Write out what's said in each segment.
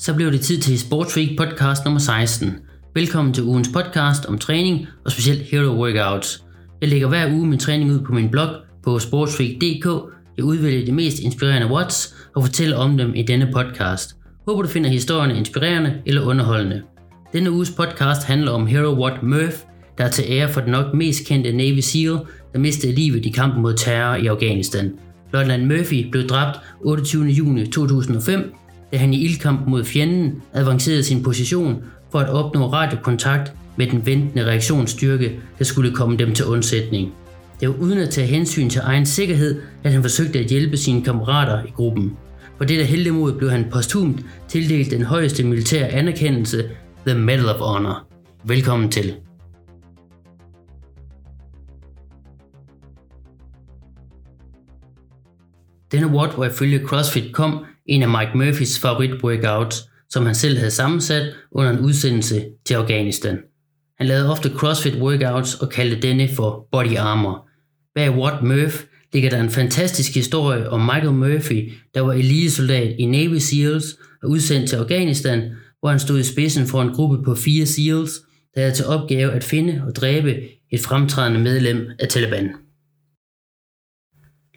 Så blev det tid til Sportsfreak podcast nummer 16. Velkommen til ugens podcast om træning og specielt hero workouts. Jeg lægger hver uge min træning ud på min blog på sportsfreak.dk. Jeg udvælger de mest inspirerende watts og fortæller om dem i denne podcast. Håber du finder historierne inspirerende eller underholdende. Denne uges podcast handler om Hero Watt Murph, der er til ære for den nok mest kendte Navy SEAL, der mistede livet i kampen mod terror i Afghanistan. Lotland Murphy blev dræbt 28. juni 2005 da han i ildkamp mod fjenden avancerede sin position for at opnå radiokontakt med den ventende reaktionsstyrke, der skulle komme dem til undsætning. Det var uden at tage hensyn til egen sikkerhed, at han forsøgte at hjælpe sine kammerater i gruppen. For dette heldemod blev han posthumt tildelt den højeste militære anerkendelse, The Medal of Honor. Velkommen til. Denne award var ifølge CrossFit kom en af Mike Murphys favorit workouts, som han selv havde sammensat under en udsendelse til Afghanistan. Han lavede ofte CrossFit workouts og kaldte denne for body armor. Bag Watt Murph ligger der en fantastisk historie om Michael Murphy, der var elitesoldat i Navy SEALs og udsendt til Afghanistan, hvor han stod i spidsen for en gruppe på fire SEALs, der havde til opgave at finde og dræbe et fremtrædende medlem af Taliban.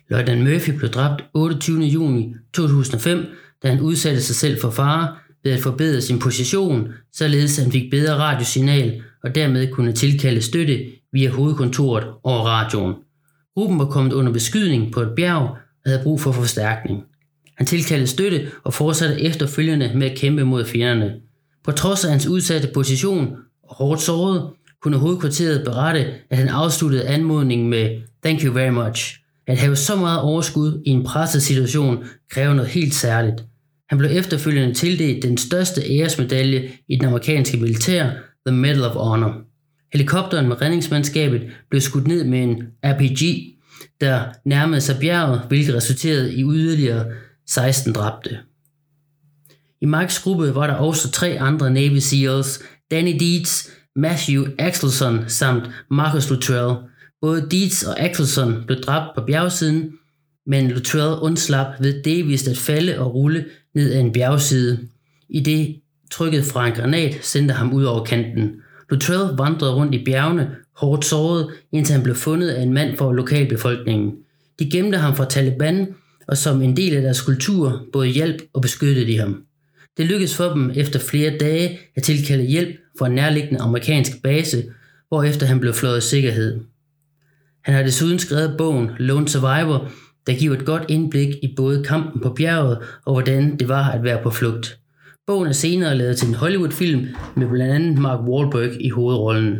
Løjtnant Murphy blev dræbt 28. juni 2005, da han udsatte sig selv for fare ved at forbedre sin position, således han fik bedre radiosignal og dermed kunne tilkalde støtte via hovedkontoret over radioen. Gruppen var kommet under beskydning på et bjerg og havde brug for forstærkning. Han tilkaldte støtte og fortsatte efterfølgende med at kæmpe mod fjenderne. På trods af hans udsatte position og hårdt såret, kunne hovedkvarteret berette, at han afsluttede anmodningen med Thank you very much – at have så meget overskud i en presset situation kræver noget helt særligt. Han blev efterfølgende tildelt den største æresmedalje i den amerikanske militær, The Medal of Honor. Helikopteren med redningsmandskabet blev skudt ned med en RPG, der nærmede sig bjerget, hvilket resulterede i yderligere 16 dræbte. I Marks gruppe var der også tre andre Navy SEALs, Danny Dietz, Matthew Axelson samt Marcus Luttrell – Både Dietz og Axelson blev dræbt på bjergsiden, men Luttrell undslap ved delvist at falde og rulle ned ad en bjergside, i det trykket fra en granat sendte ham ud over kanten. Luttrell vandrede rundt i bjergene, hårdt såret, indtil han blev fundet af en mand for lokalbefolkningen. De gemte ham fra Taliban, og som en del af deres kultur både hjælp og beskyttede de ham. Det lykkedes for dem efter flere dage at tilkalde hjælp fra en nærliggende amerikansk base, hvorefter han blev flået i sikkerhed. Han har desuden skrevet bogen Lone Survivor, der giver et godt indblik i både kampen på bjerget og hvordan det var at være på flugt. Bogen er senere lavet til en Hollywood-film med blandt andet Mark Wahlberg i hovedrollen.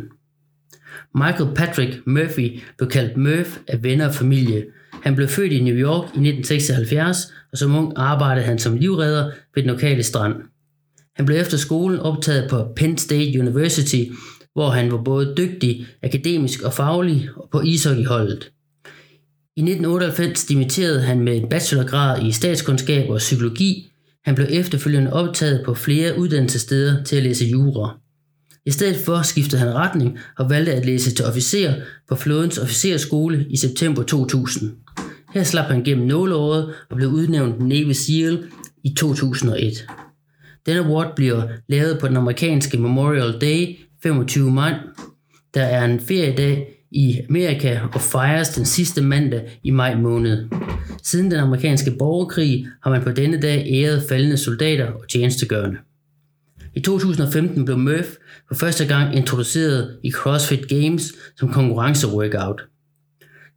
Michael Patrick Murphy blev kaldt Murph af venner og familie. Han blev født i New York i 1976, og som ung arbejdede han som livredder ved den lokale strand. Han blev efter skolen optaget på Penn State University, hvor han var både dygtig, akademisk og faglig på ishockeyholdet. I 1998 dimitterede han med en bachelorgrad i statskundskab og psykologi. Han blev efterfølgende optaget på flere uddannelsessteder til at læse jura. I stedet for skiftede han retning og valgte at læse til officer på flådens officerskole i september 2000. Her slap han gennem nåleåret og blev udnævnt Navy SEAL i 2001. Denne award bliver lavet på den amerikanske Memorial Day 25 maj, der er en feriedag i Amerika og fejres den sidste mandag i maj måned. Siden den amerikanske borgerkrig har man på denne dag æret faldende soldater og tjenestegørende. I 2015 blev Murph for første gang introduceret i CrossFit Games som konkurrenceworkout.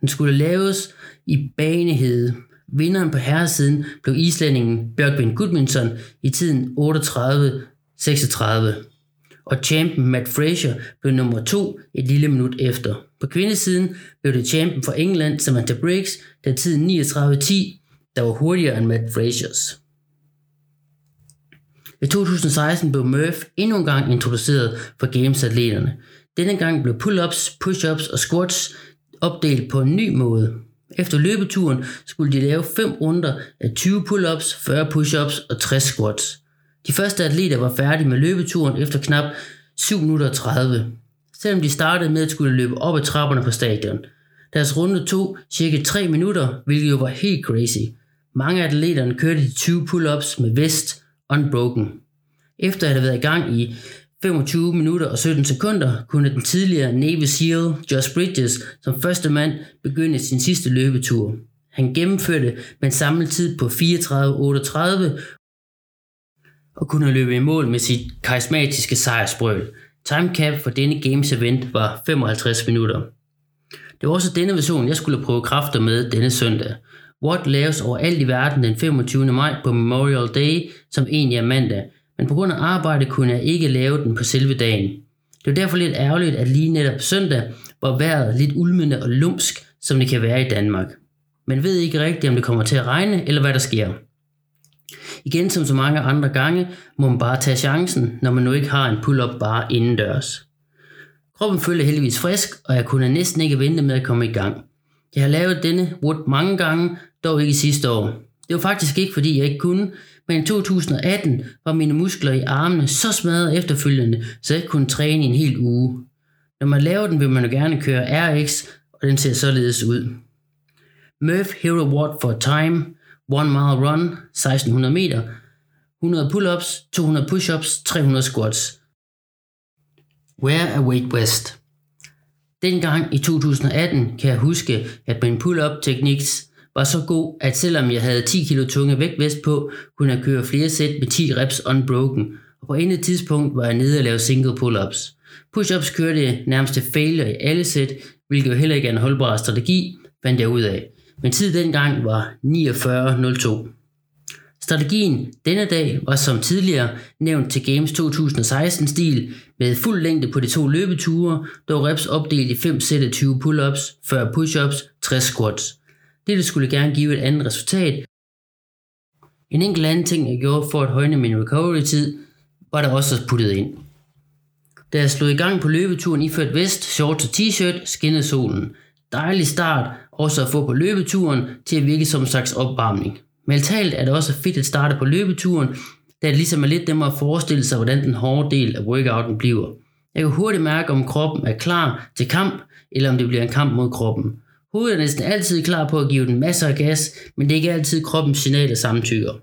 Den skulle laves i Banehede, Vinderen på herresiden blev islændingen Bjørkvind Gudmundsson i tiden 38-36 og champion Matt Fraser blev nummer to et lille minut efter. På kvindesiden blev det champion for England Samantha Briggs, der tiden 39.10, der var hurtigere end Matt Frasers. I 2016 blev Murph endnu en gang introduceret for Games-atleterne. Denne gang blev pull-ups, push-ups og squats opdelt på en ny måde. Efter løbeturen skulle de lave 5 runder af 20 pull-ups, 40 push-ups og 60 squats. De første atleter var færdige med løbeturen efter knap 7 minutter 30, selvom de startede med at skulle løbe op ad trapperne på stadion. Deres runde tog cirka 3 minutter, hvilket jo var helt crazy. Mange af atleterne kørte de 20 pull-ups med vest unbroken. Efter at have været i gang i 25 minutter og 17 sekunder, kunne den tidligere Navy SEAL Josh Bridges som første mand begynde sin sidste løbetur. Han gennemførte med en samlet tid på 34.38 og kunne løbe i mål med sit karismatiske sejrsbrøl. Timecap for denne Games event var 55 minutter. Det var også denne version, jeg skulle prøve kræfter med denne søndag. Watt laves overalt i verden den 25. maj på Memorial Day, som egentlig er mandag, men på grund af arbejde kunne jeg ikke lave den på selve dagen. Det var derfor lidt ærgerligt, at lige netop søndag var vejret lidt ulmende og lumsk, som det kan være i Danmark. Man ved ikke rigtigt, om det kommer til at regne, eller hvad der sker. Igen som så mange andre gange, må man bare tage chancen, når man nu ikke har en pull-up bare indendørs. Kroppen følte heldigvis frisk, og jeg kunne næsten ikke vente med at komme i gang. Jeg har lavet denne wood mange gange, dog ikke sidste år. Det var faktisk ikke, fordi jeg ikke kunne, men i 2018 var mine muskler i armene så smadret efterfølgende, så jeg ikke kunne træne i en hel uge. Når man laver den, vil man jo gerne køre RX, og den ser således ud. Murph Hero Award for Time, 1 mile run, 1600 meter, 100 pull-ups, 200 push-ups, 300 squats. Wear a weight vest. Dengang i 2018 kan jeg huske, at min pull-up techniques var så god, at selvom jeg havde 10 kg tunge vægtvest på, kunne jeg køre flere sæt med 10 reps unbroken, og på et tidspunkt var jeg nede og lave single pull-ups. Push-ups kørte jeg nærmest til failure i alle sæt, hvilket jo heller ikke er en holdbar strategi, fandt jeg ud af. Min tid dengang var 49.02. Strategien denne dag var som tidligere nævnt til Games 2016-stil med fuld længde på de to løbeture, dog reps opdelt i 5 sæt af 20 pull-ups, 40 push-ups, 60 squats. Dette skulle gerne give et andet resultat. En enkelt anden ting, jeg gjorde for at højne min recovery-tid, var der også puttet ind. Da jeg slog i gang på løbeturen iført vest, shorts og t-shirt, skinnede solen. Dejlig start, også at få på løbeturen til at virke som en slags opvarmning. Mentalt er det også fedt at starte på løbeturen, da det ligesom er lidt nemmere at forestille sig, hvordan den hårde del af workouten bliver. Jeg kan hurtigt mærke, om kroppen er klar til kamp, eller om det bliver en kamp mod kroppen. Hovedet er næsten altid klar på at give den masser af gas, men det er ikke altid kroppens signaler samtykker.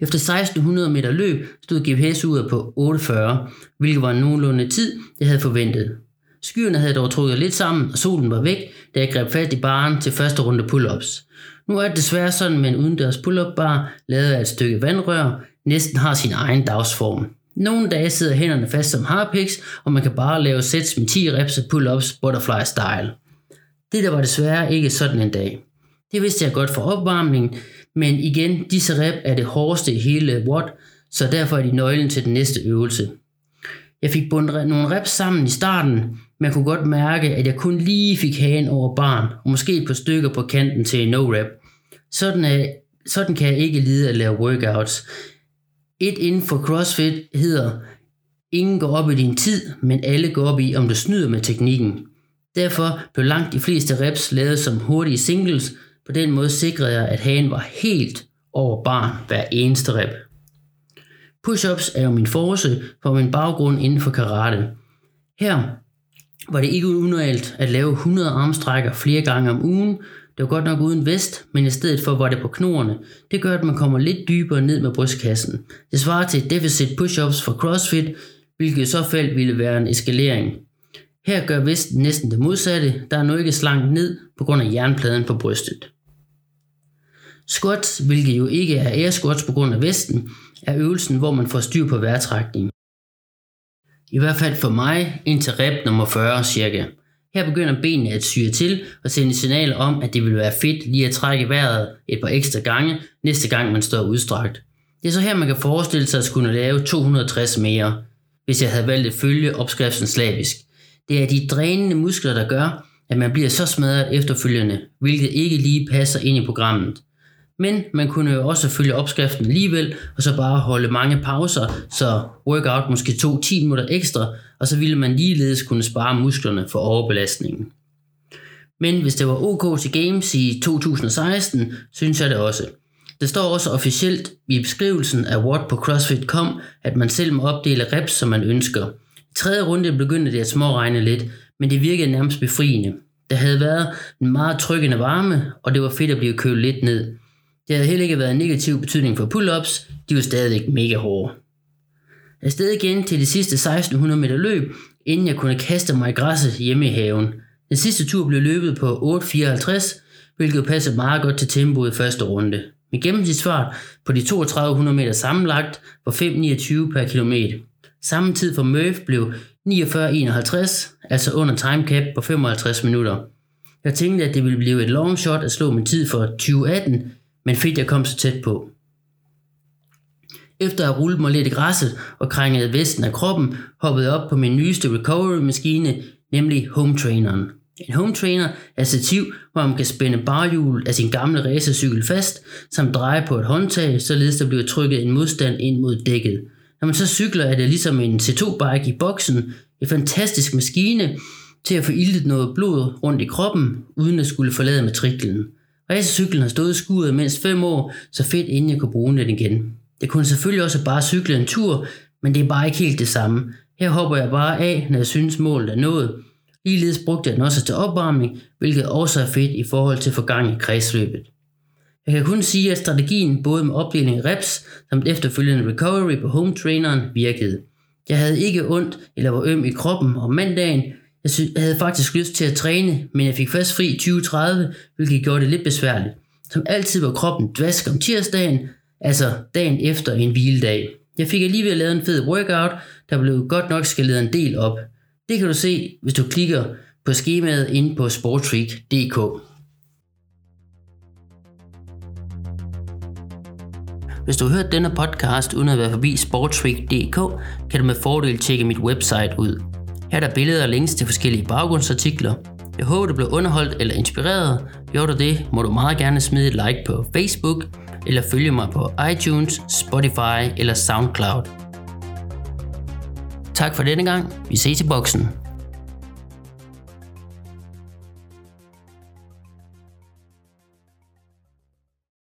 Efter 1600 meter løb stod GPS uret på 48, hvilket var nogenlunde tid, jeg havde forventet. Skyerne havde dog trukket lidt sammen, og solen var væk, da jeg greb fat i baren til første runde pull-ups. Nu er det desværre sådan med en udendørs pull-up bar, lavet af et stykke vandrør, næsten har sin egen dagsform. Nogle dage sidder hænderne fast som harpiks, og man kan bare lave sæt med 10 reps af pull-ups butterfly style. Det der var desværre ikke sådan en dag. Det vidste jeg godt for opvarmningen, men igen, disse rep er det hårdeste i hele watt, så derfor er de nøglen til den næste øvelse. Jeg fik bundet nogle reps sammen i starten, men kunne godt mærke, at jeg kun lige fik hagen over barn, og måske et par stykker på kanten til en no-rap. Sådan, er, sådan kan jeg ikke lide at lave workouts. Et inden for CrossFit hedder, ingen går op i din tid, men alle går op i, om du snyder med teknikken. Derfor blev langt de fleste reps lavet som hurtige singles. På den måde sikrede jeg, at hagen var helt over barn hver eneste rep. Push-ups er jo min force for min baggrund inden for karate. Her var det ikke unormalt at lave 100 armstrækker flere gange om ugen. Det var godt nok uden vest, men i stedet for var det på knorene. Det gør, at man kommer lidt dybere ned med brystkassen. Det svarer til deficit push-ups for CrossFit, hvilket i så fald ville være en eskalering. Her gør vesten næsten det modsatte, der er nu ikke slankt ned på grund af jernpladen på brystet. Squats, hvilket jo ikke er air squats på grund af vesten, er øvelsen, hvor man får styr på vejrtrækningen. I hvert fald for mig indtil rep nummer 40 cirka. Her begynder benene at syre til og sende signaler om, at det vil være fedt lige at trække vejret et par ekstra gange, næste gang man står udstrakt. Det er så her, man kan forestille sig at skulle lave 260 mere, hvis jeg havde valgt at følge opskriften slavisk. Det er de drænende muskler, der gør, at man bliver så smadret efterfølgende, hvilket ikke lige passer ind i programmet. Men man kunne jo også følge opskriften alligevel, og så bare holde mange pauser, så workout måske tog 10 minutter ekstra, og så ville man ligeledes kunne spare musklerne for overbelastningen. Men hvis det var OK til Games i 2016, synes jeg det også. Det står også officielt i beskrivelsen af What på CrossFit.com, at man selv må opdele reps, som man ønsker. Tredje runde begyndte det at småregne lidt, men det virkede nærmest befriende. Der havde været en meget trykkende varme, og det var fedt at blive kølet lidt ned. Det havde heller ikke været en negativ betydning for pull-ups, de var stadigvæk mega hårde. Afsted igen til det sidste 1600 meter løb, inden jeg kunne kaste mig i græsset hjemme i haven. Den sidste tur blev løbet på 8.54, hvilket passede meget godt til tempoet i første runde. Med gennemsnitsfart på de 3200 meter sammenlagt var 5.29 per kilometer. Samme tid for Murph blev 49.51, altså under timecap på 55 minutter. Jeg tænkte, at det ville blive et long shot at slå min tid for 2018, men fedt jeg kom så tæt på. Efter at have rullet mig lidt i græsset og krænget vesten af kroppen, hoppede jeg op på min nyeste recovery-maskine, nemlig home traineren. En home trainer er stativ, hvor man kan spænde barhjul af sin gamle racercykel fast, samt dreje på et håndtag, således der bliver trykket en modstand ind mod dækket. Når man så cykler, er det ligesom en C2-bike i boksen, en fantastisk maskine til at få iltet noget blod rundt i kroppen, uden at skulle forlade matriklen. Racercyklen har stået i skuret mindst 5 år, så fedt inden jeg kunne bruge den igen. Jeg kunne selvfølgelig også bare cykle en tur, men det er bare ikke helt det samme. Her hopper jeg bare af, når jeg synes målet er nået. Ligeledes brugte jeg den også til opvarmning, hvilket også er fedt i forhold til forgang i kredsløbet. Øh, jeg kan kun sige, at strategien både med opdeling af reps samt efterfølgende recovery på home traineren virkede. Jeg havde ikke ondt eller var øm i kroppen om mandagen. Jeg, sy- jeg havde faktisk lyst til at træne, men jeg fik først fri 2030, hvilket gjorde det lidt besværligt. Som altid var kroppen dvask om tirsdagen, altså dagen efter en hviledag. Jeg fik alligevel lavet en fed workout, der blev godt nok skaleret en del op. Det kan du se, hvis du klikker på skemaet inde på sportfreak.dk. Hvis du har hørt denne podcast uden at være forbi sportsweek.dk, kan du med fordel tjekke mit website ud. Her er der billeder og links til forskellige baggrundsartikler. Jeg håber, du blev underholdt eller inspireret. Gjorde du det, må du meget gerne smide et like på Facebook, eller følge mig på iTunes, Spotify eller SoundCloud. Tak for denne gang. Vi ses i boksen.